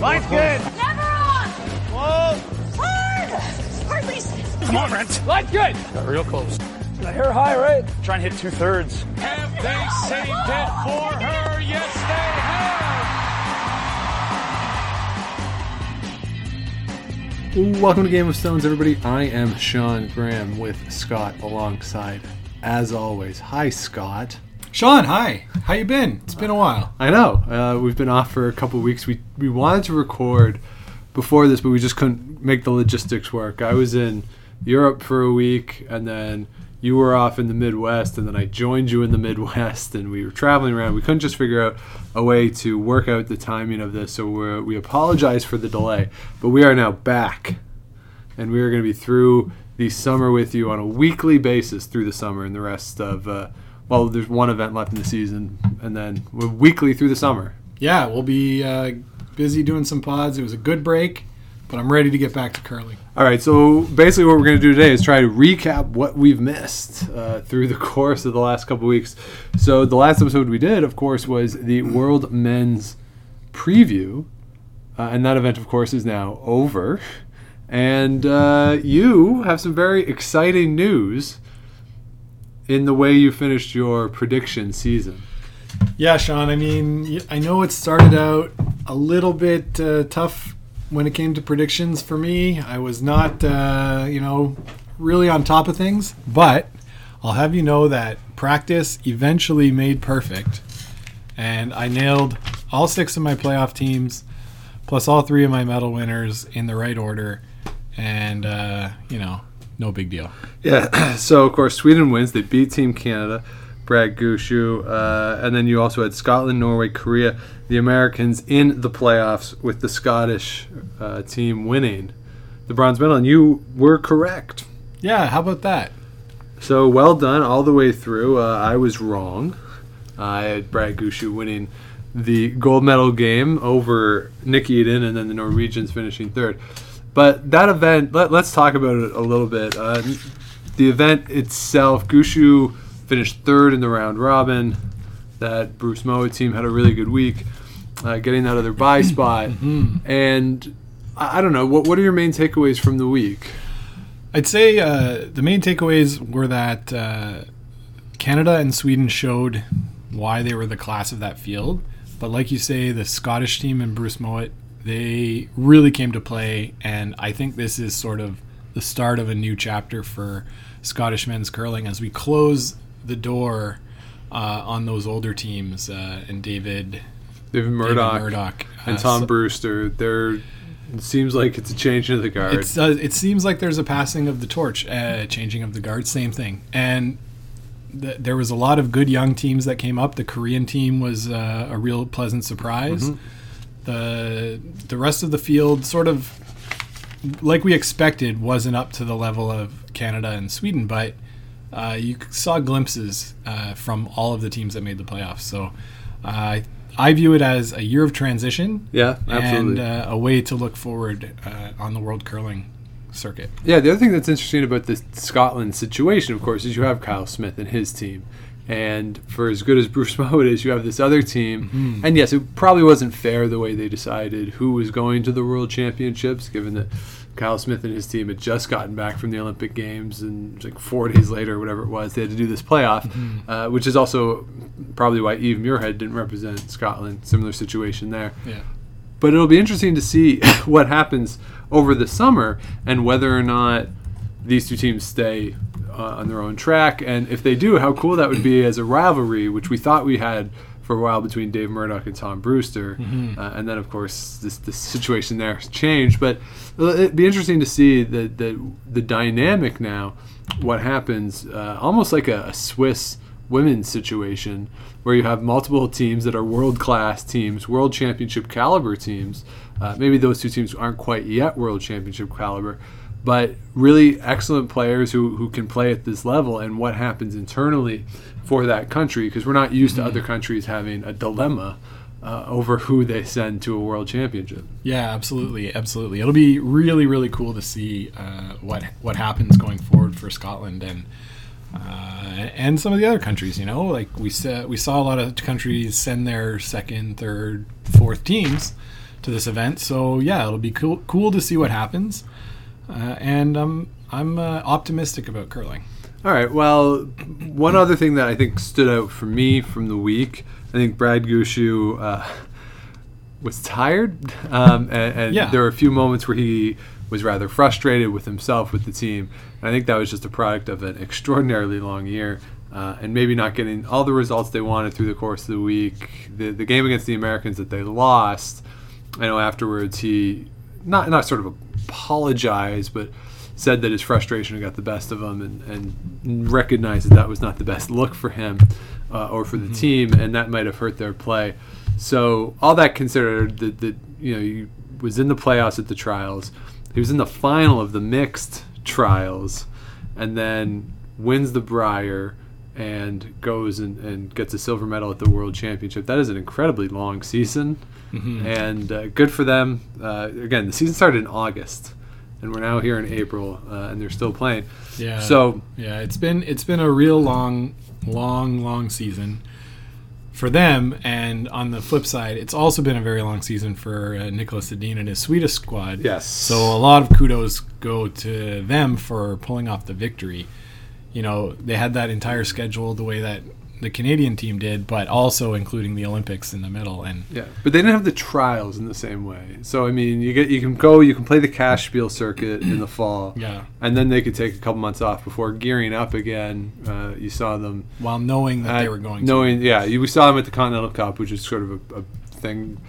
Line's good. Never on! Whoa. Hard! Hardly. Come on, Brent. Line's good. Got real close. The hair high, right? Try and hit two thirds. Have they saved it for her? Yes, they have. Welcome to Game of Stones, everybody. I am Sean Graham with Scott alongside, as always. Hi, Scott. Sean, hi. How you been? It's been a while. I know uh, we've been off for a couple weeks. We we wanted to record before this, but we just couldn't make the logistics work. I was in Europe for a week, and then you were off in the Midwest, and then I joined you in the Midwest, and we were traveling around. We couldn't just figure out a way to work out the timing of this, so we're, we apologize for the delay. But we are now back, and we are going to be through the summer with you on a weekly basis through the summer, and the rest of uh, well, there's one event left in the season, and then we're weekly through the summer. Yeah, we'll be uh, busy doing some pods. It was a good break, but I'm ready to get back to curling. All right, so basically, what we're going to do today is try to recap what we've missed uh, through the course of the last couple weeks. So, the last episode we did, of course, was the World Men's Preview, uh, and that event, of course, is now over. And uh, you have some very exciting news in the way you finished your prediction season. Yeah, Sean. I mean, I know it started out a little bit uh, tough when it came to predictions for me. I was not, uh, you know, really on top of things, but I'll have you know that practice eventually made perfect, and I nailed all six of my playoff teams, plus all three of my medal winners in the right order, and uh, you know, no big deal. Yeah. So of course Sweden wins. They beat Team Canada, Brad Gushue, uh, and then you also had Scotland, Norway, Korea, the Americans in the playoffs with the Scottish uh, team winning the bronze medal, and you were correct. Yeah, how about that? So well done all the way through. Uh, I was wrong. I had Brad Gushue winning the gold medal game over Nik Edin, and then the Norwegians finishing third. But that event, let, us talk about it a little bit. Uh, the event itself, Gushue finished third in the round robin. That Bruce Mouat team had a really good week, uh, getting that other bye spot. And I, I don't know, what, what are your main takeaways from the week? I'd say uh, the main takeaways were that uh, Canada and Sweden showed why they were the class of that field. But like you say, the Scottish team and Bruce Mouat, they really came to play. And I think this is sort of the start of a new chapter for Scottish men's curling as we close the door uh, on those older teams uh, and David, David Murdoch, David Murdoch and uh, Tom so- Brewster. They're it seems like it's a change of the guard. Uh, it seems like there's a passing of the torch, uh, changing of the guard, same thing. And th- there was a lot of good young teams that came up. The Korean team was uh, a real pleasant surprise. The the rest of the field, sort of like we expected, wasn't up to the level of Canada and Sweden, but uh, you saw glimpses uh, from all of the teams that made the playoffs. So uh, I view it as a year of transition yeah, absolutely. and uh, a way to look forward uh, on the world curling circuit. Yeah, the other thing that's interesting about this Scotland situation, of course, is you have Kyle Smith and his team. And for as good as Bruce Mouat is, you have this other team. And yes, it probably wasn't fair the way they decided who was going to the World Championships, given that Kyle Smith and his team had just gotten back from the Olympic Games, and like four days later, or whatever it was, they had to do this playoff, uh, which is also probably why Eve Muirhead didn't represent Scotland. Similar situation there Yeah. but it'll be interesting to see what happens over the summer and whether or not these two teams stay uh, on their own track. And if they do, how cool that would be as a rivalry, which we thought we had for a while between Dave Murdoch and Tom Brewster. Uh, and then, of course, this, this situation there has changed. But it'd be interesting to see the, the, the dynamic now, what happens, uh, almost like a, a Swiss women's situation where you have multiple teams that are world class teams, world championship caliber teams. Uh, maybe those two teams aren't quite yet world championship caliber, but really excellent players who, who can play at this level and what happens internally for that country because we're not used to other countries having a dilemma uh, over who they send to a world championship. Yeah, absolutely, absolutely. It'll be really, really cool to see uh, what what happens going forward for Scotland and uh, and some of the other countries. You know, like we saw, we saw a lot of countries send their second, third, fourth teams to this event. So yeah, it'll be cool cool to see what happens. Uh, and I'm I'm uh, optimistic about curling. All right. Well, one other thing that I think stood out for me from the week, I think Brad Gushue uh, was tired, um, and, and Yeah. there were a few moments where he was rather frustrated with himself, with the team. And I think that was just a product of an extraordinarily long year. Uh, and maybe not getting all the results they wanted through the course of the week. The, the game against the Americans that they lost, I know afterwards he not not sort of apologized, but said that his frustration got the best of him and, and recognized that that was not the best look for him uh, or for the team, and that might have hurt their play. So all that considered, that that you know he was in the playoffs at the trials, he was in the final of the mixed trials, and then wins the Brier and goes and, and gets a silver medal at the World Championship. That is an incredibly long season, and uh, good for them. Uh, again, the season started in August, and we're now here in April, uh, and they're still playing. Yeah. So Yeah, it's been it's been a real long, long, long season for them. And on the flip side, it's also been a very long season for uh, Niklas Edin and his Swedish squad. Yes. So a lot of kudos go to them for pulling off the victory. You know, they had that entire schedule the way that the Canadian team did, but also including the Olympics in the middle. And Yeah, but they didn't have the trials in the same way. So I mean, you get you can go, you can play the cash spiel circuit in the fall, yeah, and then they could take a couple months off before gearing up again. Uh, you saw them while knowing that they uh, were going to. knowing, yeah, you, we saw them at the Continental Cup, which is sort of a, a thing.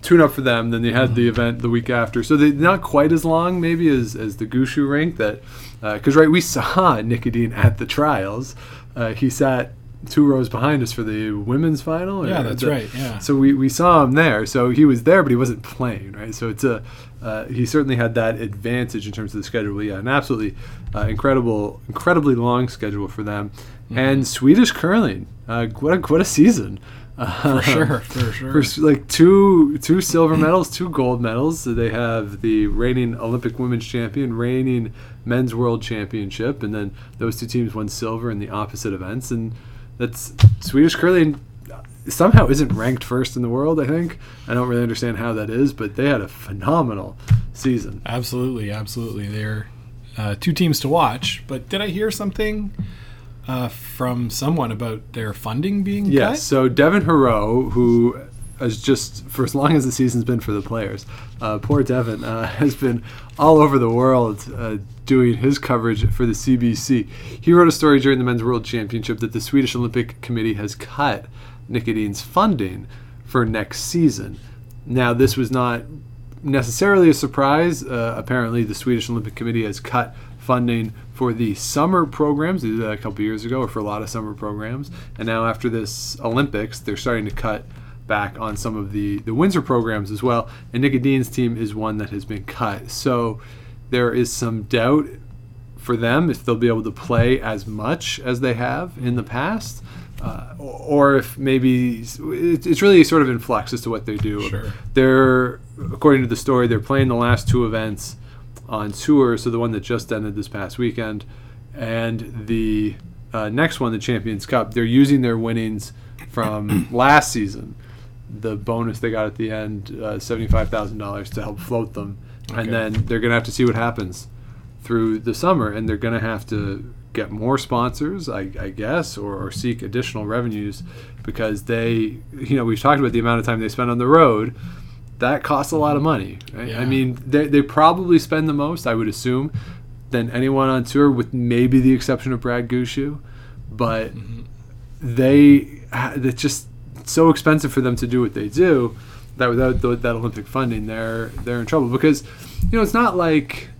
Tune up for them. Then they had the event the week after, so they not quite as long maybe as as the Gushue rank. That because right, we saw Niklas Edin at the trials. Uh, he sat two rows behind us for the women's final. Yeah, that's the- right, yeah. So we, we saw him there. So he was there, but he wasn't playing, right? So it's a uh, he certainly had that advantage in terms of the schedule. Yeah, an absolutely uh, incredible, incredibly long schedule for them. Mm-hmm. And Swedish curling, uh, what a what a season! Uh, for sure, for sure. for like two two silver medals, two gold medals. So they have the reigning Olympic women's champion, reigning men's world championship, and then those two teams won silver in the opposite events. And that's Swedish curling somehow isn't ranked first in the world. I think I don't really understand how that is, but they had a phenomenal season. Absolutely, absolutely. They're uh, two teams to watch. But did I hear something uh, from someone about their funding being Yes. cut? So Devin Heroux, who has just for as long as the season's been for the players, uh, poor Devin uh, has been all over the world uh, doing his coverage for the CBC. He wrote a story during the Men's World Championship that the Swedish Olympic Committee has cut Niklas Edin's funding for next season. Now, this was not necessarily a surprise. Uh, apparently, the Swedish Olympic Committee has cut funding for the summer programs. They did that a couple years ago, or for a lot of summer programs. And now, after this Olympics, they're starting to cut back on some of the, the Windsor programs as well. And Niklas Edin's team is one that has been cut. So there is some doubt for them if they'll be able to play as much as they have in the past. Uh, or if maybe it's it's really sort of in flux as to what they do. Sure. They're, according to the story, they're playing the last two events on tour. So the one that just ended this past weekend, and the uh, next one, the Champions Cup, they're using their winnings from last season, the bonus they got at the end, uh, seventy-five thousand dollars to help float them, Okay. and then they're gonna have to see what happens through the summer, and they're gonna have to get more sponsors, I, I guess, or, or seek additional revenues because they, you know, we've talked about the amount of time they spend on the road. That costs a lot of mm-hmm. money. Right? Yeah. I mean, they, they probably spend the most, I would assume, than anyone on tour, with maybe the exception of Brad Gushue. But mm-hmm. they, it's just so expensive for them to do what they do that without th- that Olympic funding, they're they're in trouble because, you know, it's not like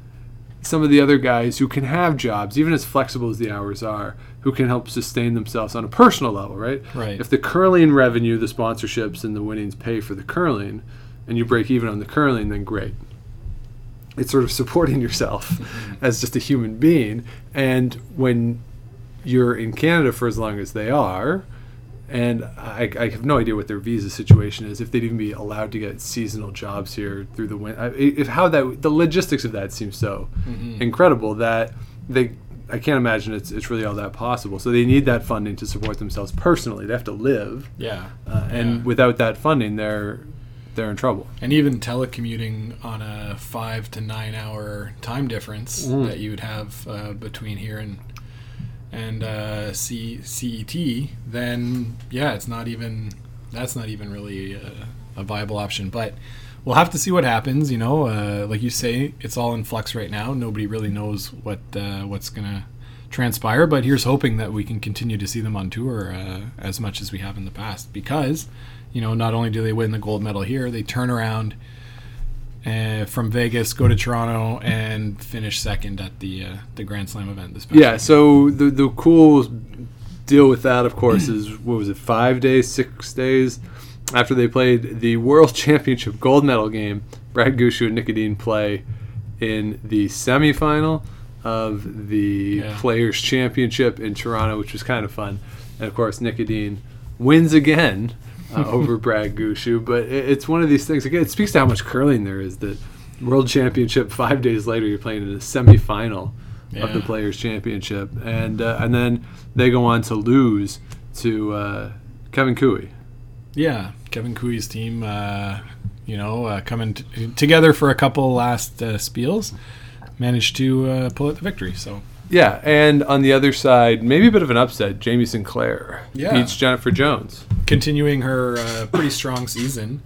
some of the other guys who can have jobs, even as flexible as the hours are, who can help sustain themselves on a personal level, right? Right. If the curling revenue, the sponsorships, and the winnings pay for the curling, and you break even on the curling, then great. It's sort of supporting yourself as just a human being. And when you're in Canada for as long as they are, and I, I have no idea what their visa situation is. If they'd even be allowed to get seasonal jobs here through the winter, if how that the logistics of that seems so incredible that they, I can't imagine it's it's really all that possible. So they need that funding to support themselves personally. They have to live, Yeah. uh, and Yeah. without that funding, they're they're in trouble. And even telecommuting on a five to nine hour time difference Mm. that you would have uh, between here and and uh, C- CET, then yeah, it's not even that's not even really a, a viable option. But we'll have to see what happens. You know, uh, like you say, it's all in flux right now. Nobody really knows what uh, what's gonna transpire. But here's hoping that we can continue to see them on tour uh, as much as we have in the past because you know, not only do they win the gold medal here, they turn around uh, from Vegas, go to Toronto, and finish second at the uh, the Grand Slam event this past Yeah. week. So the the cool deal with that, of course, is what was it? Five days, six days after they played the World Championship gold medal game. Brad Gushue and Niklas Edin play in the semifinal of the Yeah. Players Championship in Toronto, which was kind of fun. And of course, Niklas Edin wins again uh, over Brad Gushue. But it, it's one of these things. Again, it speaks to how much curling there is. That World Championship five days later, you're playing in the semifinal of the Players Championship, and uh, and then they go on to lose to uh, Kevin Koe. yeah, Kevin Koe's team, uh, you know, uh, coming t- together for a couple last uh, spiels, managed to uh, pull out the victory. So Yeah, and on the other side, maybe a bit of an upset. Jamie Sinclair Yeah. beats Jennifer Jones. continuing her uh, pretty strong season.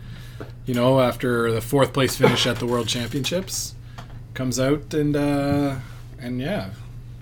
You know, after the fourth place finish at the World Championships, comes out and uh, and yeah,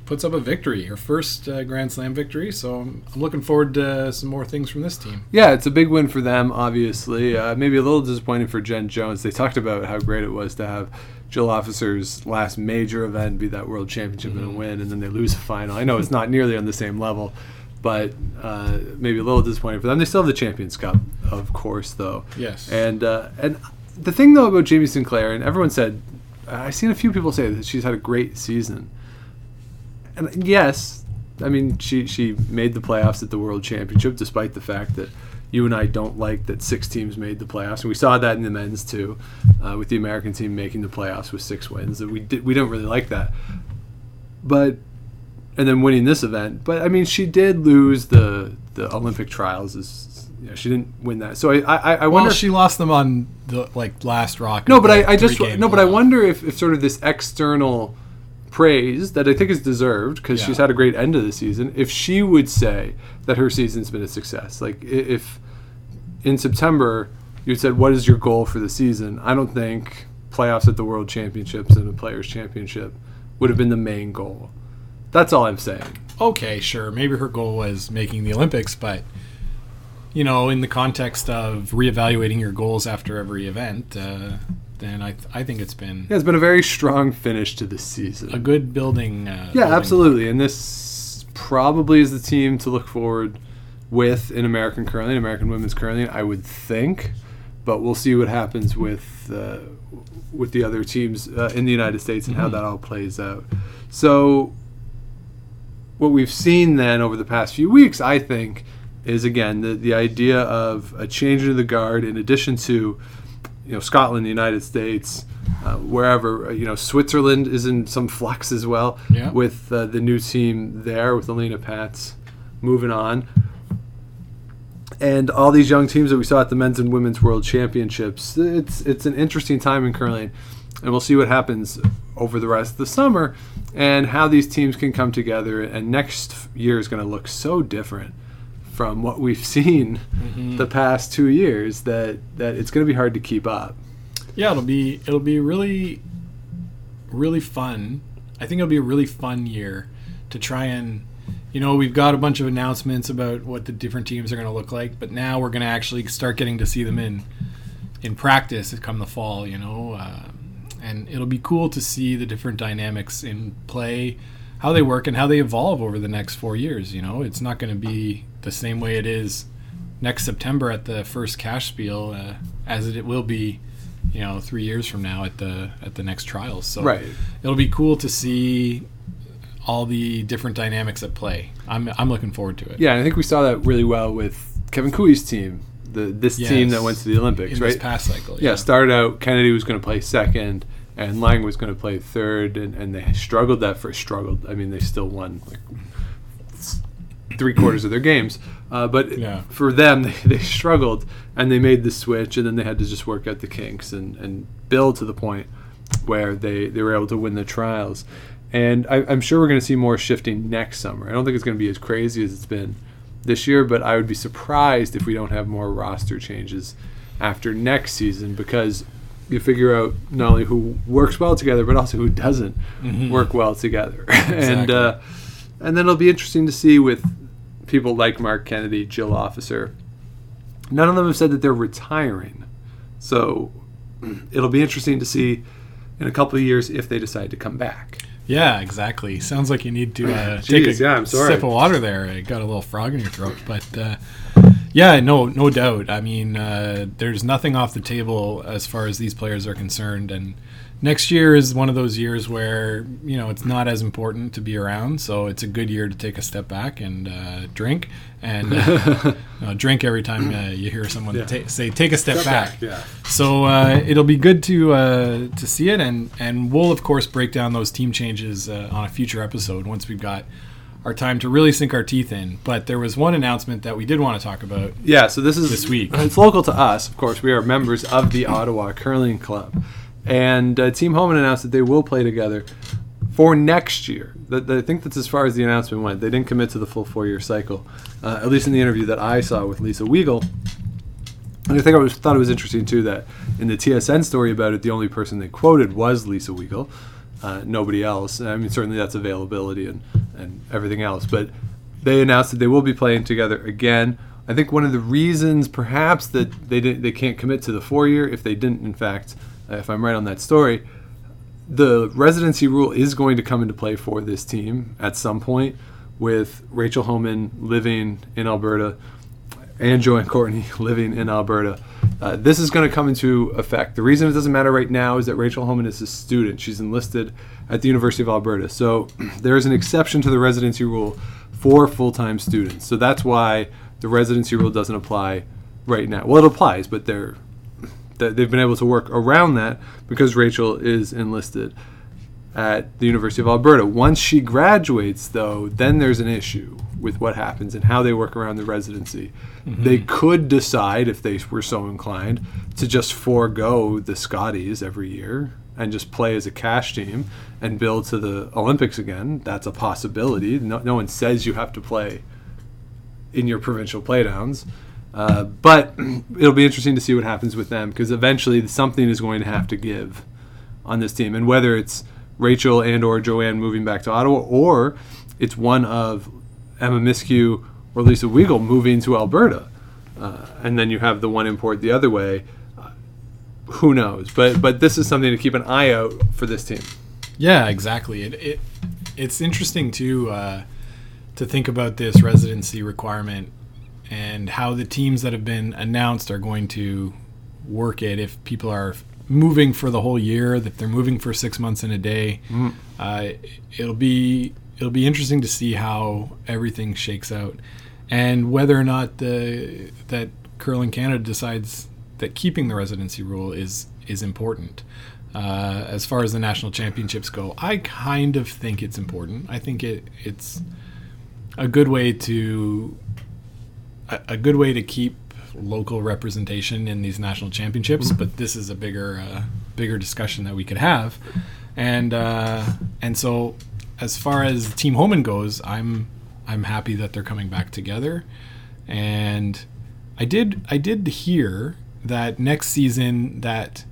puts up a victory, her first uh, Grand Slam victory. So I'm, I'm looking forward to some more things from this team. Yeah, it's a big win for them, obviously. Uh, maybe a little disappointing for Jen Jones. They talked about how great it was to have Jill Officer's last major event be that World Championship and a win, and then they lose a final. I know it's not nearly on the same level, but uh, maybe a little disappointing for them. They still have the Champions Cup, of course, though. Yes. And uh, and the thing though about Jamie Sinclair, and everyone said, I've seen a few people say that she's had a great season. And yes, I mean she she made the playoffs at the World Championship, despite the fact that you and I don't like that six teams made the playoffs, and we saw that in the men's too, uh, with the American team making the playoffs with six wins. That we did we don't really like that, but and then winning this event. But I mean, she did lose the the Olympic trials. Is you know, she didn't win that. So I I, I wonder. Well, if- she lost them on the like last rock. no, but I, I just no, but I wonder if, if sort of this external praise that I think is deserved because Yeah. she's had a great end of the season. If she would say that her season's been a success, like if in September you said, "What is your goal for the season?" I don't think playoffs at the World Championships and the Players Championship would have been the main goal. That's all I'm saying. okay, sure, maybe her goal was making the Olympics, but you know, in the context of reevaluating your goals after every event, uh, then I I think it's been Yeah, it's been a very strong finish to the season. a good building. Uh, Yeah, building absolutely. And this probably is the team to look forward with in American curling, American women's curling, I would think. But we'll see what happens with uh, with the other teams uh, in the United States and how that all plays out. So, what we've seen then over the past few weeks, I think, is again the, the idea of a change in the guard in addition to you know Scotland, the United States, uh, wherever uh, you know Switzerland is in some flux as well Yeah. with uh, the new team there with Alina Pätz moving on, and all these young teams that we saw at the men's and women's world championships. It's it's an interesting time in curling, and we'll see what happens over the rest of the summer and how these teams can come together. And next year is going to look so different from what we've seen the past two years that that it's going to be hard to keep up. Yeah, it'll be it'll be really really fun. I think it'll be a really fun year to try and you know, we've got a bunch of announcements about what the different teams are going to look like, but now we're going to actually start getting to see them in in practice come the fall, you know. Uh, and it'll be cool to see the different dynamics in play, how they work and how they evolve over the next 4 years, you know. It's not going to be the same way it is next September at the first cash spiel uh, as it will be you know three years from now at the at the next trials so Right. it'll be cool to see all the different dynamics at play i'm i'm looking forward to it Yeah, I think we saw that really well with Kevin Koe's team, the this team that went to the Olympics, in right? this past cycle yeah, started out Kennedy was going to play second, and Laing was going to play third, and, and they struggled that first struggled. I mean, they still won like three quarters of their games. Uh, but Yeah. for them, they, they struggled and they made the switch, and then they had to just work out the kinks and, and build to the point where they, they were able to win the trials. And I, I'm sure we're going to see more shifting next summer. I don't think it's going to be as crazy as it's been this year, but I would be surprised if we don't have more roster changes after next season because you figure out not only who works well together, but also who doesn't work well together. and uh, and then it'll be interesting to see with people like Marc Kennedy, Jill Officer. None of them have said that they're retiring, so it'll be interesting to see in a couple of years if they decide to come back. Yeah, exactly. Sounds like you need to uh, take a yeah, sip of water there. I got a little frog in your throat, but uh, yeah, no, no doubt. I mean, uh, there's nothing off the table as far as these players are concerned, and next year is one of those years where you know it's not as important to be around. So it's a good year to take a step back and uh, drink, and uh, no, drink every time uh, you hear someone Yeah. ta- say "take a step, back." yeah. So uh, it'll be good to uh, to see it, and and we'll of course break down those team changes uh, on a future episode once we've got our time to really sink our teeth in. But there was one announcement that we did want to talk about. Yeah, so this is This week. It's local to us, of course. We are members of the Ottawa Curling Club, and uh, Team Homan announced that they will play together for next year. That I think that's as far as the announcement went. They didn't commit to the full four-year cycle, uh, at least in the interview that I saw with Lisa Weagle. And I think I was, thought it was interesting too that in the TSN story about it, the only person they quoted was Lisa Weagle, uh, nobody else. I mean, certainly that's availability and, and everything else. But they announced that they will be playing together again. I think one of the reasons, perhaps, that they didn't, they can't commit to the four year, if they didn't, in fact, uh, if I'm right on that story, the residency rule is going to come into play for this team at some point, with Rachel Homan living in Alberta and Joanne Courtney living in Alberta. Uh, this is going to come into effect. The reason it doesn't matter right now is that Rachel Homan is a student. She's enlisted at the University of Alberta. So there is an exception to the residency rule for full time students. So that's why the residency rule doesn't apply right now. Well, it applies, but they're they've been able to work around that because Rachel is enlisted at the University of Alberta. Once she graduates, though, then there's an issue with what happens and how they work around the residency. They could decide, if they were so inclined, to just forego the Scotties every year and just play as a cash team and build to the Olympics again. That's a possibility. No, no one says you have to play in your provincial playdowns. Uh, but it'll be interesting to see what happens with them because eventually something is going to have to give on this team, and whether it's Rachel and or Joanne moving back to Ottawa, or it's one of Emma Miskew or Lisa Weagle moving to Alberta, uh, and then you have the one import the other way. Uh, who knows? But but this is something to keep an eye out for this team. Yeah, exactly. It, it it's interesting to uh, to think about this residency requirement and how the teams that have been announced are going to work it. If people are moving for the whole year, if they're moving for six months in a day, uh, it'll be it'll be interesting to see how everything shakes out, and whether or not the that Curling Canada decides that keeping the residency rule is is important. Uh, as far as the national championships go, I kind of think it's important. I think it it's a good way to a, a good way to keep local representation in these national championships. But this is a bigger uh, bigger discussion that we could have, and uh, and so as far as Team Homan goes, I'm I'm happy that they're coming back together, and I did I did hear that next season that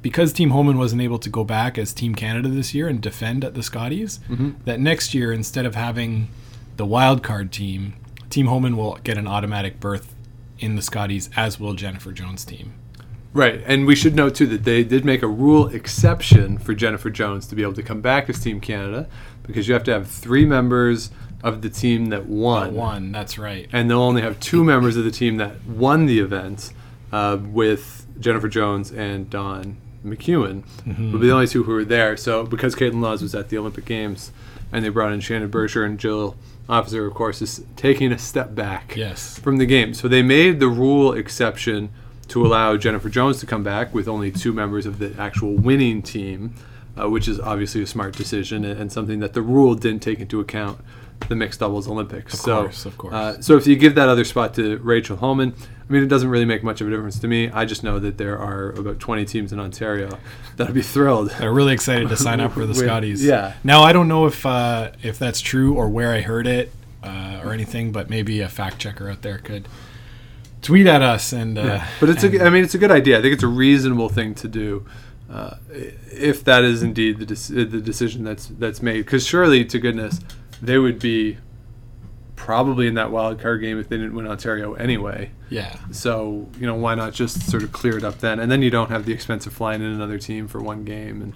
because Team Homan wasn't able to go back as Team Canada this year and defend at the Scotties, that next year instead of having the wild card team, Team Homan will get an automatic berth in the Scotties, as will Jennifer Jones' team. Right, and we should note too that they did make a rule exception for Jennifer Jones to be able to come back as Team Canada because you have to have three members of the team that won. One, that's right. and they'll only have two members of the team that won the event uh, with Jennifer Jones and Dawn McEwen will be the only two who were there. So because Kaitlyn Lawes was at the Olympic Games and they brought in Shannon Birchard and Jill Officer, of course, is taking a step back Yes. from the game. So they made the rule exception to allow Jennifer Jones to come back with only two members of the actual winning team, uh, which is obviously a smart decision and, and something that the rule didn't take into account the mixed doubles Olympics. Of so, course, of course. Uh, so if you give that other spot to Rachel Homan, mean, it doesn't really make much of a difference to me. I just know that there are about 20 teams in Ontario that'd be thrilled. They're really excited to sign up for the Scotties. yeah. Now I don't know if uh, if that's true or where I heard it uh, or anything, but maybe a fact checker out there could tweet at us and. Uh, Yeah. But it's and- a, I mean, it's a good idea. I think it's a reasonable thing to do, uh, if that is indeed the dec- the decision that's that's made. Because surely, to goodness, they would be probably in that wild card game if they didn't win Ontario anyway. yeah. So you know, why not just sort of clear it up then, and then you don't have the expense of flying in another team for one game and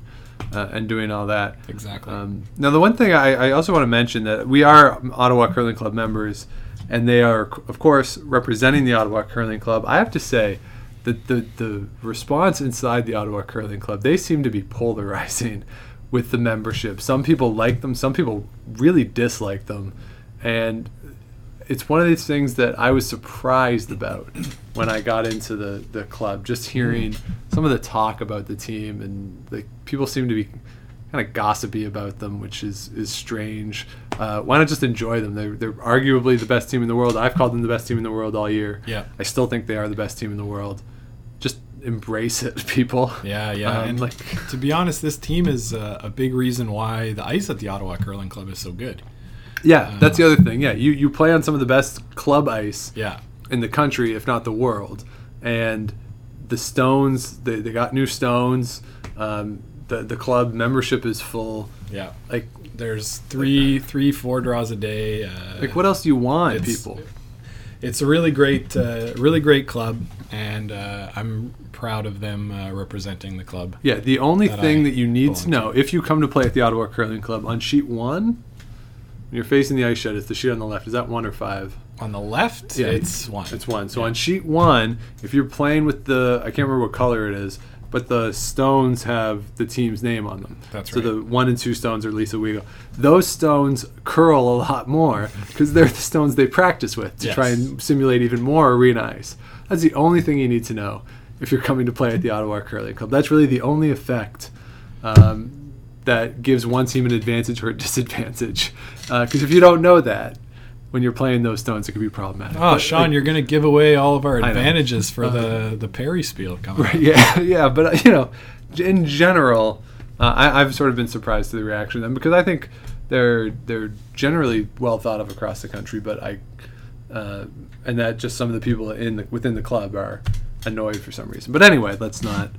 uh, and doing all that. Exactly. Um, now, the one thing I, I also want to mention that we are Ottawa Curling Club members, and they are, of course, representing the Ottawa Curling Club. I have to say that the the response inside the Ottawa Curling Club they seem to be polarizing with the membership. Some people like them, some people really dislike them, and it's one of these things that I was surprised about when I got into the, the club. Just hearing some of the talk about the team, and like people seem to be kind of gossipy about them, which is is strange. Uh, why not just enjoy them? They're they're arguably the best team in the world. I've called them the best team in the world all year. Yeah. I still think they are the best team in the world. Just embrace it, people. Yeah, yeah. Um, and like to be honest, this team is uh, a big reason why the ice at the Ottawa Curling Club is so good. Yeah, that's the other thing. Yeah, you you play on some of the best club ice. Yeah. in the country, if not the world. And the Stones, they, they got new Stones. Um, the the club membership is full. Yeah. Like There's three, three, four draws a day. Uh, like what else do you want, It's- people? it's a really great, uh, really great club, and uh, I'm proud of them uh, representing the club. Yeah, the only that thing I that you need to belong know if you come to play at the Ottawa Curling Club on sheet one, when you're facing the ice shed, it's the sheet on the left. Is that one or five? On the left, Yeah, it's one. It's one. So on sheet one, if you're playing with the, I can't remember what color it is, but the stones have the team's name on them. That's so right. the one and two stones are Lisa Weagle. Those stones curl a lot more because they're the stones they practice with to Yes. try and simulate even more arena ice. That's the only thing you need to know if you're coming to play at the Ottawa Curling Club. That's really the only effect. Um, that gives one team an advantage or a disadvantage. Because if you don't know that, when you're playing those stones, it can be problematic. Oh, But, Sean, like, you're going to give away all of our advantages for the the Perry spiel coming. up. yeah, yeah, but uh, you know, in general, uh, I, I've sort of been surprised to the reaction of them because I think they're they're generally well thought of across the country, but I uh, and that just some of the people in the within the club are annoyed for some reason. But anyway, let's not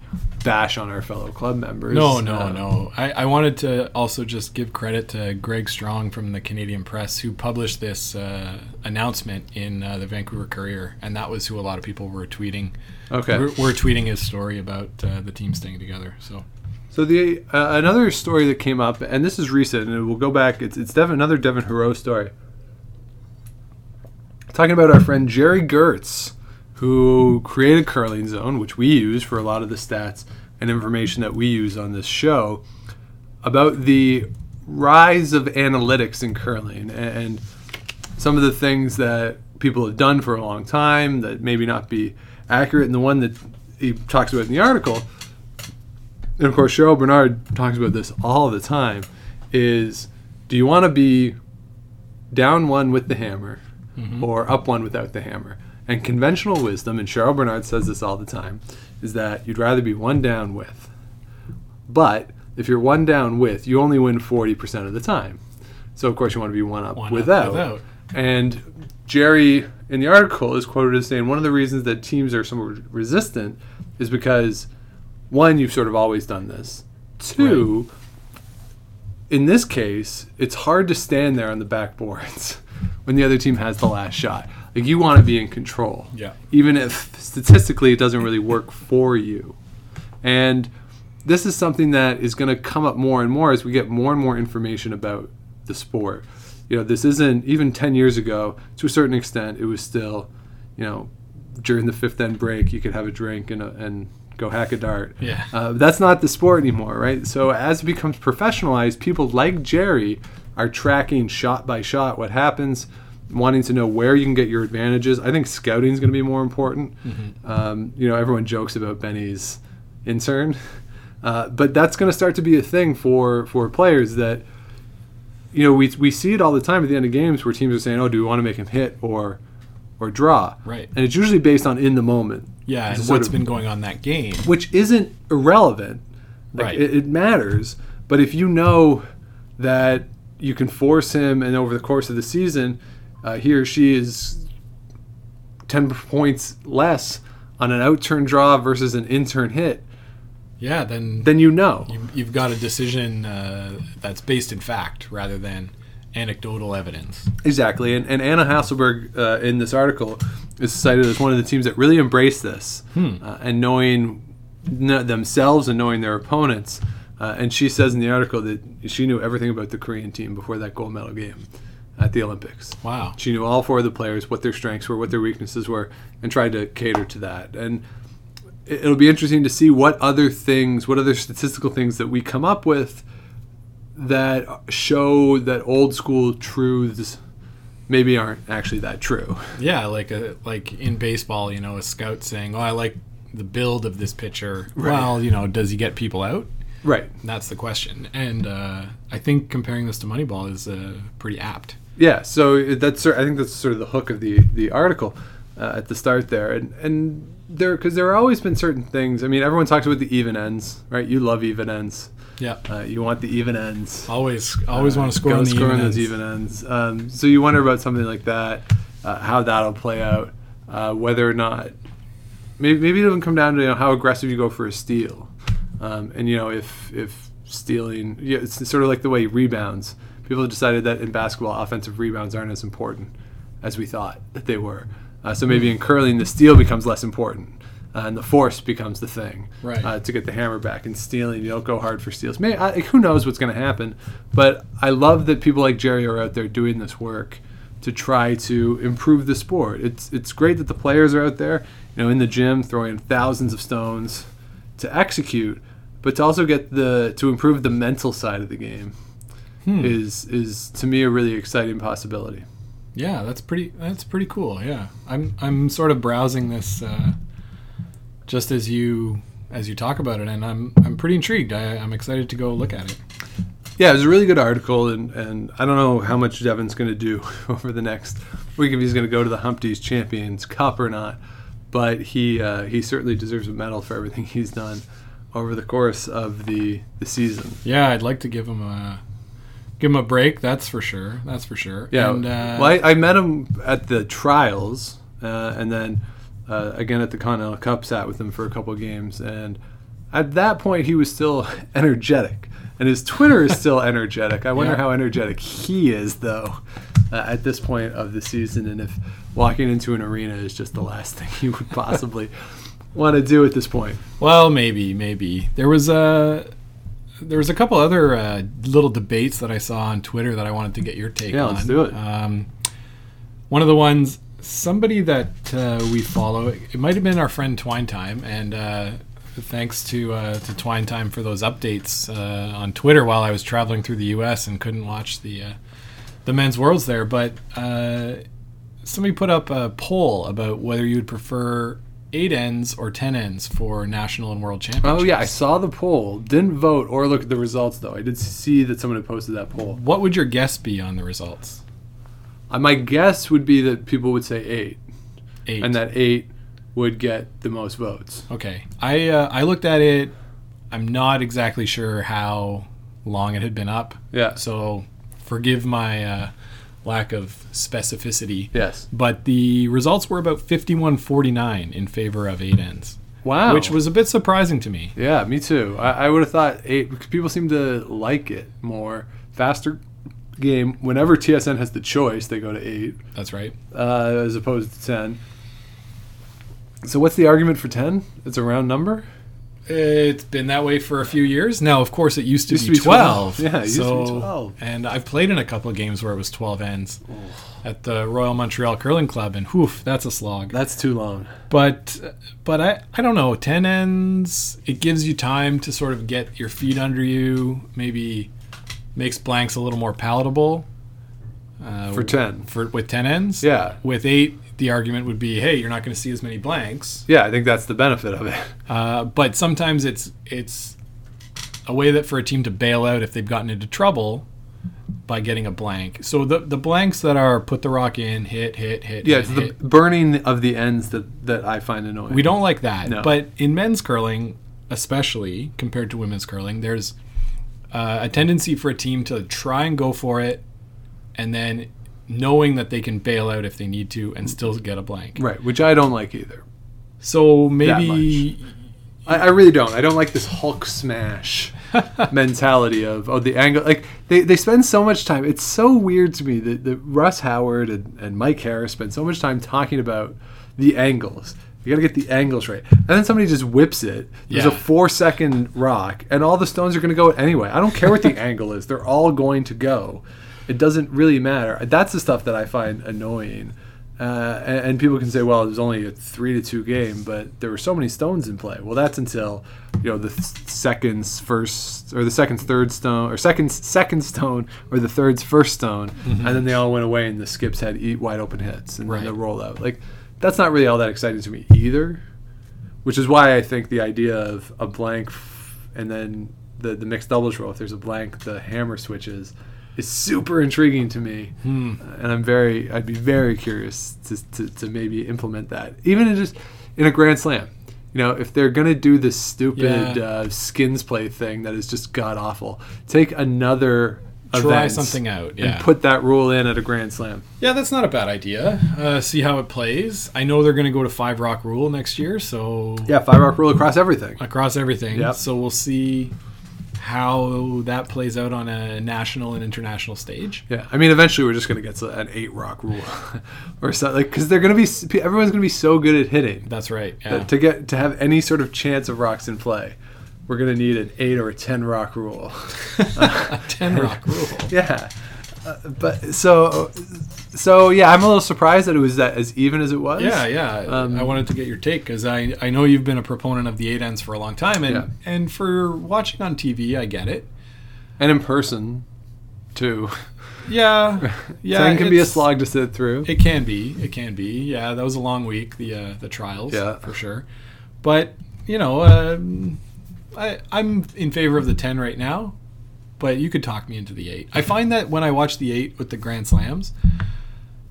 bash on our fellow club members. No, no, Uh, no. I, I wanted to also just give credit to Greg Strong from the Canadian Press, who published this uh, announcement in uh, the Vancouver Courier, and that was who a lot of people were tweeting. Okay. were, were tweeting his story about uh, the team staying together. So So the uh, another story that came up, and this is recent, and we'll go back. It's it's Devin, another Devin Heroux story. Talking about our friend Gerry Geurts, who created Curling Zone, which we use for a lot of the stats and information that we use on this show, about the rise of analytics in curling and some of the things that people have done for a long time that maybe not be accurate. And the one that he talks about in the article and of course Cheryl Bernard talks about this all the time, is do you want to be down one with the hammer mm-hmm. or up one without the hammer? And conventional wisdom, and Cheryl Bernard says this all the time, is that you'd rather be one down with. But if you're one down with, you only win 40% of the time. So of course you want to be one up, One up without. without. And Gerry in the article is quoted as saying one of the reasons that teams are somewhat resistant is because one, you've sort of always done this. Two, in this case, it's hard to stand there on the backboards when the other team has the last shot. Like you want to be in control. Yeah. Even if statistically it doesn't really work for you. And this is something that is going to come up more and more as we get more and more information about the sport. You know, this isn't even 10 years ago, to a certain extent, it was still, you know, during the fifth end break, you could have a drink and, a, and go hack a dart. Yeah. Uh, that's not the sport anymore, right? So as it becomes professionalized, people like Gerry are tracking shot by shot what happens, wanting to know where you can get your advantages. I think scouting is going to be more important. Um, you know, everyone jokes about Benny's intern, uh, but that's going to start to be a thing for for players that you know, we we see it all the time at the end of games where teams are saying, "Oh, do we want to make him hit or or draw?" Right. And it's usually based on in the moment. Yeah, and what's of- been going on that game. which isn't irrelevant. Like, Right. It, it matters, but if you know that you can force him, and over the course of the season, uh, he or she is ten points less on an outturn draw versus an intern hit, Yeah, then then you know. you, you've got a decision uh, that's based in fact rather than anecdotal evidence. Exactly, and, and Anna Hasselborg uh, in this article is cited as one of the teams that really embraced this, uh, and knowing kn- themselves and knowing their opponents. Uh, and she says in the article that she knew everything about the Korean team before that gold medal game at the Olympics. Wow. She knew all four of the players, what their strengths were, what their weaknesses were, and tried to cater to that. And it- it'll be interesting to see what other things, what other statistical things that we come up with that show that old school truths maybe aren't actually that true. Yeah, like a like in baseball, you know, a scout saying, "Oh, I like the build of this pitcher." Well, you know, does he get people out? Right. That's the question. And uh, I think comparing this to Moneyball is uh, pretty apt. Yeah. So that's I think that's sort of the hook of the the article uh, at the start there, and and there because there have always been certain things. I mean, everyone talks about the even ends, right? You love even ends. Yeah. Uh, you want the even ends. Always, always want to score on the score even on those ends. even ends. Um, so you wonder about something like that, uh, how that'll play out, uh, whether or not maybe maybe it'll come down to you know, how aggressive you go for a steal, um, and you know if if stealing, yeah, it's sort of like the way rebounds. People have decided that in basketball, offensive rebounds aren't as important as we thought that they were. Uh, so maybe in curling, the steal becomes less important. Uh, and the force becomes the thing Right. uh, to get the hammer back. And stealing, you don't go hard for steals. May I, who knows what's going to happen? But I love that people like Gerry are out there doing this work to try to improve the sport. It's it's great that the players are out there, you know, in the gym throwing thousands of stones to execute, but to also get the to improve the mental side of the game is is to me a really exciting possibility. Yeah, that's pretty. That's pretty cool. Yeah, I'm I'm sort of browsing this uh, just as you as you talk about it, and I'm I'm pretty intrigued. I, I'm excited to go look at it. Yeah, it was a really good article, and, and I don't know how much Devin's going to do over the next week if he's going to go to the Humpty's Champions Cup or not. But he uh, he certainly deserves a medal for everything he's done over the course of the, the season. Yeah, I'd like to give him a give him a break. That's for sure. That's for sure. Yeah, And, uh, well, I, I met him at the trials, uh, and then uh, again at the Continental Cup. Sat with him for a couple of games, and at that point he was still energetic, and his Twitter is still energetic. I wonder Yeah. how energetic he is though uh, at this point of the season, and if walking into an arena is just the last thing he would possibly want to do at this point. Well, maybe, maybe there was a there was a couple other uh, little debates that I saw on Twitter that I wanted to get your take Yeah, on. let's do it. Um, one of the ones, somebody that uh, we follow, it might have been our friend Twine Time, and uh, thanks to uh, to Twine Time for those updates uh, on Twitter while I was traveling through the U.S. and couldn't watch the uh, the men's worlds there. But uh, somebody put up a poll about whether you would prefer eight ends or ten ends for national and world championships. Oh yeah, I saw the poll. Didn't vote or look at the results though. I did see that someone had posted that poll. What would your guess be on the results? Uh, my guess would be that people would say eight, Eight. and that eight would get the most votes. okay. I uh, I looked at it. I'm not exactly sure how long it had been up. Yeah. So forgive my uh, lack of specificity. Yes. But the results were about 51-49 in favor of eight ends, Wow. which was a bit surprising to me. Yeah, me too. I, I would have thought eight because people seem to like it more. Faster game. Whenever TSN has the choice, they go to eight That's right. uh, as opposed to ten. So what's the argument for ten? It's a round number. It's been that way for a few years. Now, of course, it used to, Used be, to be 12. 12. Yeah, it used to be 12. And I've played in a couple of games where it was 12 ends at the Royal Montreal Curling Club, and whoof, that's a slog. That's too long. But but I, I don't know, 10 ends, it gives you time to sort of get your feet under you, maybe makes blanks a little more palatable. Uh, For 10. For, with 10 ends? Yeah. With 8, the argument would be, hey, you're not going to see as many blanks. Yeah, I think that's the benefit of it. Uh, but sometimes it's it's a way that for a team to bail out if they've gotten into trouble by getting a blank. So the the blanks that are put the rock in, hit, hit, hit. Yeah, hit, it's the hit. burning of the ends that that I find annoying. We don't like that. No. But in men's curling, especially compared to women's curling, there's uh, a tendency for a team to try and go for it, and then knowing that they can bail out if they need to and still get a blank. right, which I don't like either. So maybe I, I really don't. I don't like this Hulk smash mentality of oh the angle. Like they, they spend so much time. It's so weird to me that, that Russ Howard and, and Mike Harris spend so much time talking about the angles. You got to get the angles right, and then somebody just whips it. There's a four second rock, and all the stones are going to go anyway. I don't care what the angle is; they're all going to go. It doesn't really matter. That's the stuff that I find annoying. Uh, and, and people can say, well, it was only a three to two game, but there were so many stones in play. Well, that's until you know the th- seconds first or the seconds third stone or seconds second stone or the third's first stone, and then they all went away and the skips had eat wide open hits and Right. then the rollout. Like that's not really all that exciting to me either. Which is why I think the idea of a blank f- and then the the mixed doubles roll, if there's a blank, the hammer switches is super intriguing to me, Hmm. Uh, and I'm very, I'd be very curious to, to, to maybe implement that, even in just in a Grand Slam. You know, if they're gonna do this stupid Yeah. uh, skins play thing that is just god awful, take another Try something out, yeah. and put that rule in at a Grand Slam. Yeah, that's not a bad idea. Uh, see how it plays. I know they're going to go to five rock rule next year, so Yeah, five rock rule across everything. across everything. Yep. So we'll see how that plays out on a national and international stage. Yeah, I mean, eventually we're just gonna get to an eight rock rule, or something, like because they're gonna be everyone's gonna be so good at hitting That's right. Yeah. that to get to have any sort of chance of rocks in play, we're gonna need an eight or a ten rock rule. Ten rock rule. yeah, uh, but so so yeah, I'm a little surprised that it was that as even as it was. Yeah, yeah. Um, I wanted to get your take because I I know you've been a proponent of the eight ends for a long time, and Yeah. and for watching on TV, I get it. and in person, too. Yeah, yeah. ten can be a slog to sit through. It can be. It can be. Yeah, that was a long week. The uh, the trials. Yeah. for sure. But you know, um, I I'm in favor of the ten right now. But you could talk me into the eight. I find that when I watch the eight with the Grand Slams,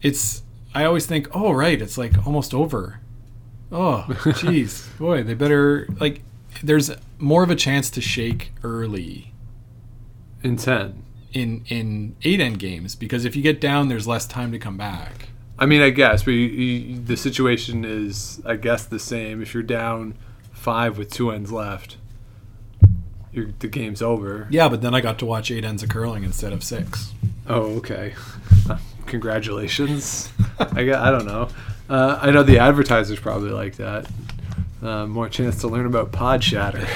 it's I always think, oh right, it's like almost over. Oh, jeez, boy, they better like. There's more of a chance to shake early in ten. in in eight end games because if you get down, there's less time to come back. I mean, I guess, but you, you, the situation is, I guess, the same. If you're down five with two ends left, you're, the game's over. Yeah, but then I got to watch eight ends of curling instead of six. Oh, okay. Congratulations. I, I don't know. Uh, I know the advertisers probably like that. Uh, more chance to learn about pod shatter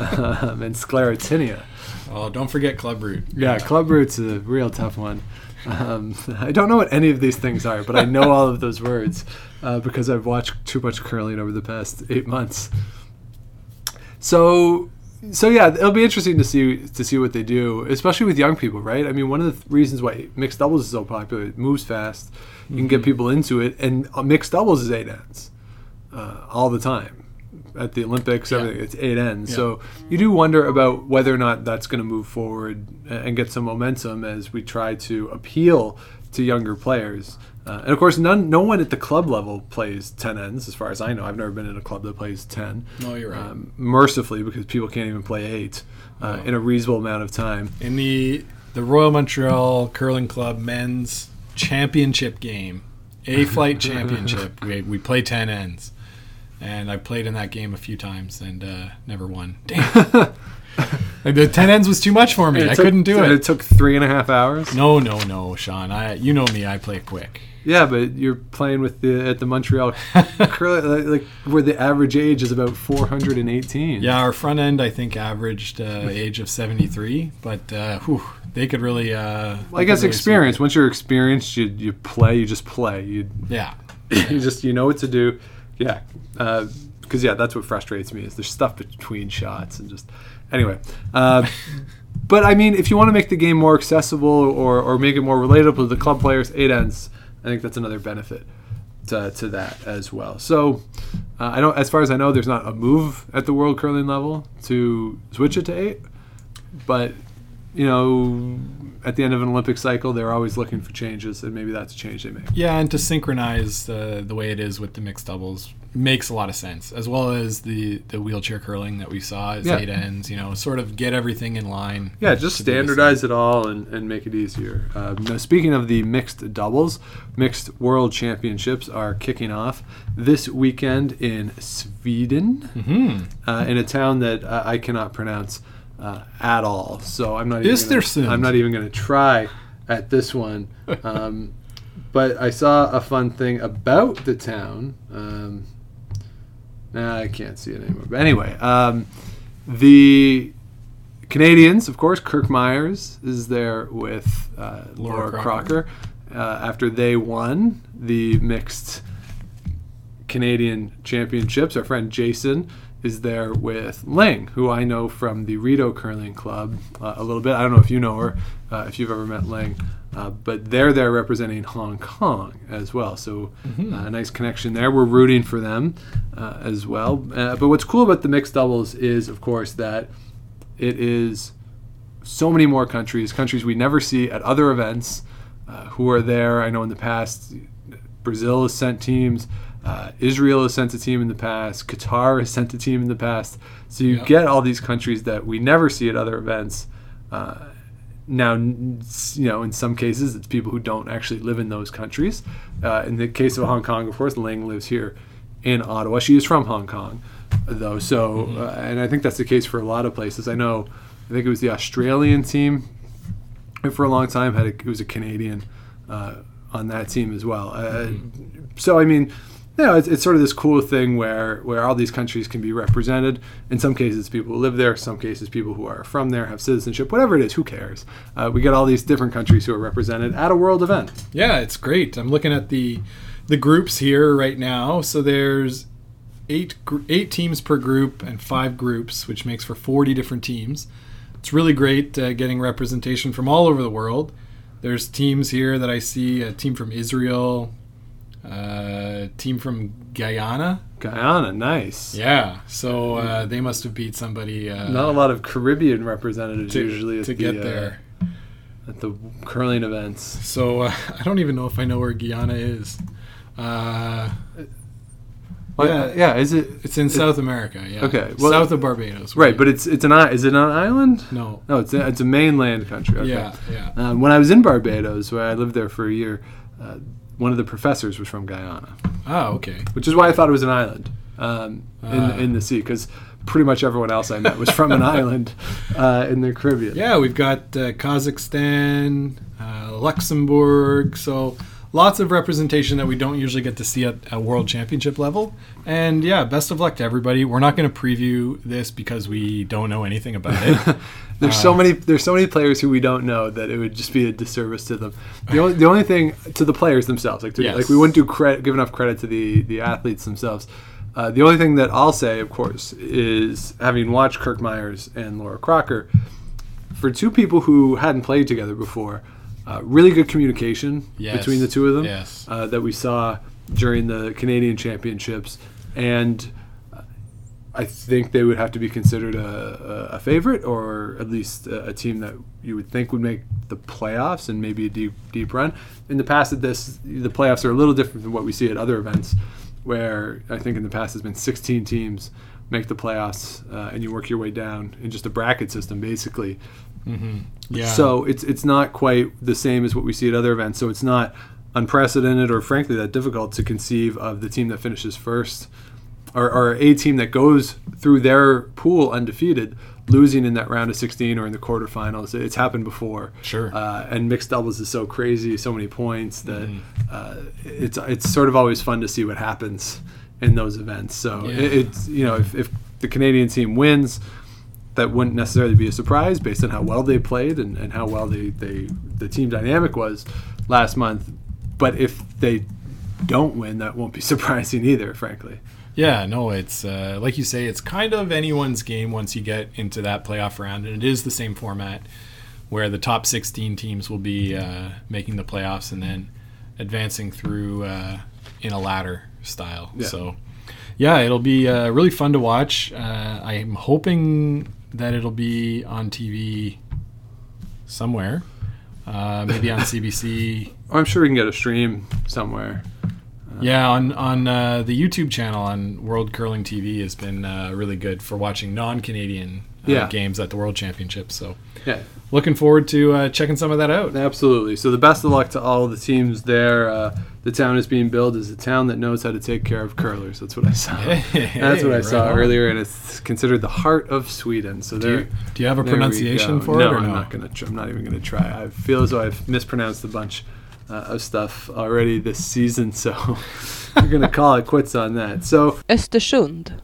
um, and sclerotinia. Oh, don't forget Club Root. Yeah, club root's a real tough one. Um, I don't know what any of these things are, but I know all of those words uh, because I've watched too much curling over the past eight months. So, so yeah, it'll be interesting to see to see what they do, especially with young people, right? I mean, one of the reasons why mixed doubles is so popular, it moves fast, you can get people into it, and uh, mixed doubles is eight ends uh, all the time at the Olympics. Everything it's eight ends. Yeah. So you do wonder about whether or not that's going to move forward and get some momentum as we try to appeal to younger players. Uh, and of course, none, no one at the club level plays ten ends, as far as I know. I've never been in a club that plays ten. No, you're right. Um, mercifully, because people can't even play eight uh, in a reasonable amount of time. In the the Royal Montreal Curling Club men's championship game, A Flight Championship, we, we play 10 ends. And I played in that game a few times and uh, never won. Damn. Like, the 10 ends was too much for me. I couldn't do it. It took three and a half hours. No, no, no, Sean. I you know me. I play quick. Yeah, but you're playing with the at the Montreal curling, like, like where the average age is about 418. Yeah, our front end I think averaged uh, age of 73, but uh, whew, they could really. Uh, Well, I guess really experience. Once you're experienced, you you play. You just play. You Yeah. you just you know what to do. Yeah, because yeah, that's what frustrates me is there's stuff between shots and just anyway. Uh, but I mean, if you want to make the game more accessible or or make it more relatable to the club players, eight ends. I think that's another benefit to, to that as well. So uh, I don't, as far as I know, there's not a move at the world curling level to switch it to eight. But you know, at the end of an Olympic cycle, they're always looking for changes, and maybe that's a change they make. Yeah, and to synchronize the the way it is with the mixed doubles makes a lot of sense, as well as the the wheelchair curling that we saw at Yeah. eight ends. You know, sort of get everything in line. Yeah, just to do the same. standardize it all and, and make it easier. Uh, now, speaking of the mixed doubles, mixed world championships are kicking off this weekend in Sweden, Mm-hmm. uh, in a town that uh, I cannot pronounce uh, at all. So I'm not. Even gonna, Östersund. I'm not even going to try at this one. Um, but I saw a fun thing about the town. Um, nah, I can't see it anymore. But anyway, um, the Canadians, of course, Kirk Muyres is there with uh, Laura, Laura Crocker, Crocker. uh, after they won the mixed Canadian championships. Our friend Jason is there with Ling, who I know from the Rideau Curling Club uh, a little bit. I don't know if you know her, uh, if you've ever met Ling, uh, but they're there representing Hong Kong as well. So uh, a nice connection there. We're rooting for them uh, as well. Uh, but what's cool about the mixed doubles is, of course, that it is so many more countries, countries we never see at other events, uh, who are there. I know in the past, Brazil has sent teams, uh, Israel has sent a team in the past, Qatar has sent a team in the past. So you get all these countries that we never see at other events. Now, you know, in some cases, it's people who don't actually live in those countries. Uh, in the case of Hong Kong, of course, Ling lives here in Ottawa. She is from Hong Kong, though. So, uh, and I think that's the case for a lot of places. I know, I think it was the Australian team for a long time had a, it was a Canadian uh, on that team as well. Uh, So I mean, you know, it's, it's sort of this cool thing where where all these countries can be represented. In some cases, people who live there. Some cases, people who are from there have citizenship. Whatever it is, who cares? Uh, we get all these different countries who are represented at a world event. Yeah, it's great. I'm looking at the the groups here right now. So there's eight eight teams per group and five groups, which makes for 40 different teams. It's really great uh, getting representation from all over the world. There's teams here that I see a team from Israel, a team from Guyana. Guyana, nice. Yeah, so uh, they must have beat somebody uh, Not a lot of Caribbean representatives to, usually to the, get uh, there. at the curling events. So uh, I don't even know if I know where Guyana is. Uh, Yeah. yeah, Is it it's in South America. Yeah. Okay, well- south of Barbados. right? But it's it's an is it an island? no. No, it's a, it's a mainland country. Okay. Yeah, yeah. Um, when I was in Barbados, where I lived there for a year, uh, one of the professors was from Guyana, Oh, okay. which is why I thought it was an island um, in, Ah. in the sea, because pretty much everyone else I met was from an island uh, in the Caribbean. Yeah, we've got uh, Kazakhstan, uh, Luxembourg, so lots of representation that we don't usually get to see at a world championship level. And yeah, best of luck to everybody. We're not going to preview this because we don't know anything about it. There's so many there's so many players who we don't know that it would just be a disservice to them. The only the only thing to the players themselves, like to, Yes. like we wouldn't do credit give enough credit to the the athletes themselves. Uh, the only thing that I'll say, of course, is having watched Kirk Muyres and Laura Crocker, for two people who hadn't played together before, uh, really good communication Yes. between the two of them Yes. uh, that we saw during the Canadian Championships, and uh, I think they would have to be considered a, a, a favorite, or at least a, a team that you would think would make the playoffs and maybe a deep deep run. In the past, at this the playoffs are a little different than what we see at other events, where I think in the past has been 16 teams make the playoffs, uh, and you work your way down in just a bracket system, basically. yeah. So it's it's not quite the same as what we see at other events. So it's not unprecedented or frankly that difficult to conceive of the team that finishes first or, or a team that goes through their pool undefeated losing in that round of 16 or in the quarterfinals. It's happened before. Sure. Uh, and mixed doubles is so crazy, so many points that Mm-hmm. uh, it's it's sort of always fun to see what happens in those events. So Yeah. it, it's you know if, if the Canadian team wins, that wouldn't necessarily be a surprise based on how well they played and, and how well they, they the team dynamic was last month. But if they don't win, that won't be surprising either, frankly. Yeah, no, it's uh, like you say, it's kind of anyone's game once you get into that playoff round, and it is the same format where the top 16 teams will be uh, making the playoffs and then advancing through uh, in a ladder style. Yeah. So, yeah, it'll be uh, really fun to watch. Uh, I'm hoping that it'll be on TV somewhere. uh, maybe on CBC. I'm sure we can get a stream somewhere. Yeah, on on uh, the YouTube channel on World Curling TV has been uh, really good for watching non-Canadian uh, Yeah. games at the World Championships. So Yeah, looking forward to uh, checking some of that out. absolutely. So the best of luck to all the teams there. Uh, the town is being built as a town that knows how to take care of curlers. That's what I saw. That's what I Hey, saw on. earlier, and it's considered the heart of Sweden. So Do there. you, do you have a pronunciation for no, it or I'm no? not gonna. Tr- I'm not even gonna try. I feel as though I've mispronounced a bunch of stuff already this season, so we're gonna call it quits on that. So, Östersund.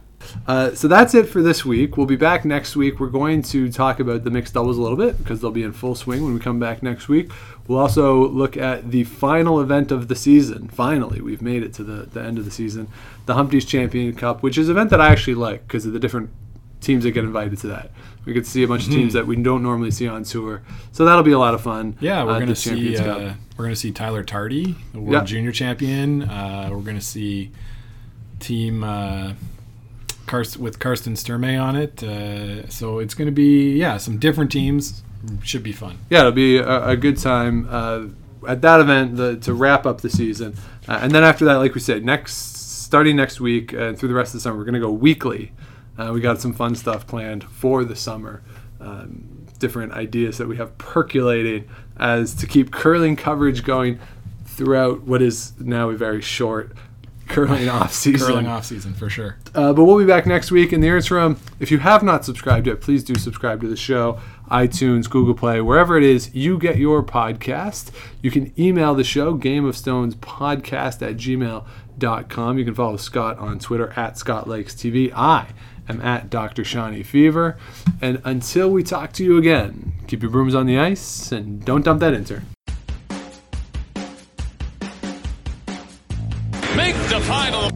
uh, so that's it for this week. We'll be back next week. We're going to talk about the mixed doubles a little bit because they'll be in full swing when we come back next week. We'll also look at the final event of the season. Finally, we've made it to the, the end of the season, the Humpty's Champion Cup, which is an event that I actually like because of the different teams that get invited to that. We get to see a bunch of teams that we don't normally see on tour, so that'll be a lot of fun. Yeah, we're uh, gonna see Champions Cup. uh, we're gonna see Tyler Tardi, the world Yeah. junior champion. Uh, we're gonna see team uh, Karst- with Karsten Sturmay on it. Uh, so it's gonna be yeah some different teams. Should be fun. yeah, it'll be a, a good time uh, at that event the, to wrap up the season, uh, and then after that, like we said, next starting next week and through the rest of the summer, we're gonna go weekly. Uh, we got some fun stuff planned for the summer. Um, different ideas that we have percolating as to keep curling coverage going throughout what is now a very short curling off season. Curling off season for sure. Uh, but we'll be back next week in the interim. If you have not subscribed yet, please do subscribe to the show. iTunes, Google Play, wherever it is you get your podcast. You can email the show, Game of Stones podcast at gmail.com. You can follow Scott on Twitter at Scott Lakes TV. I am at Dr. Shawnee Fever. And until we talk to you again, keep your brooms on the ice and don't dump that in-turn. Make the final.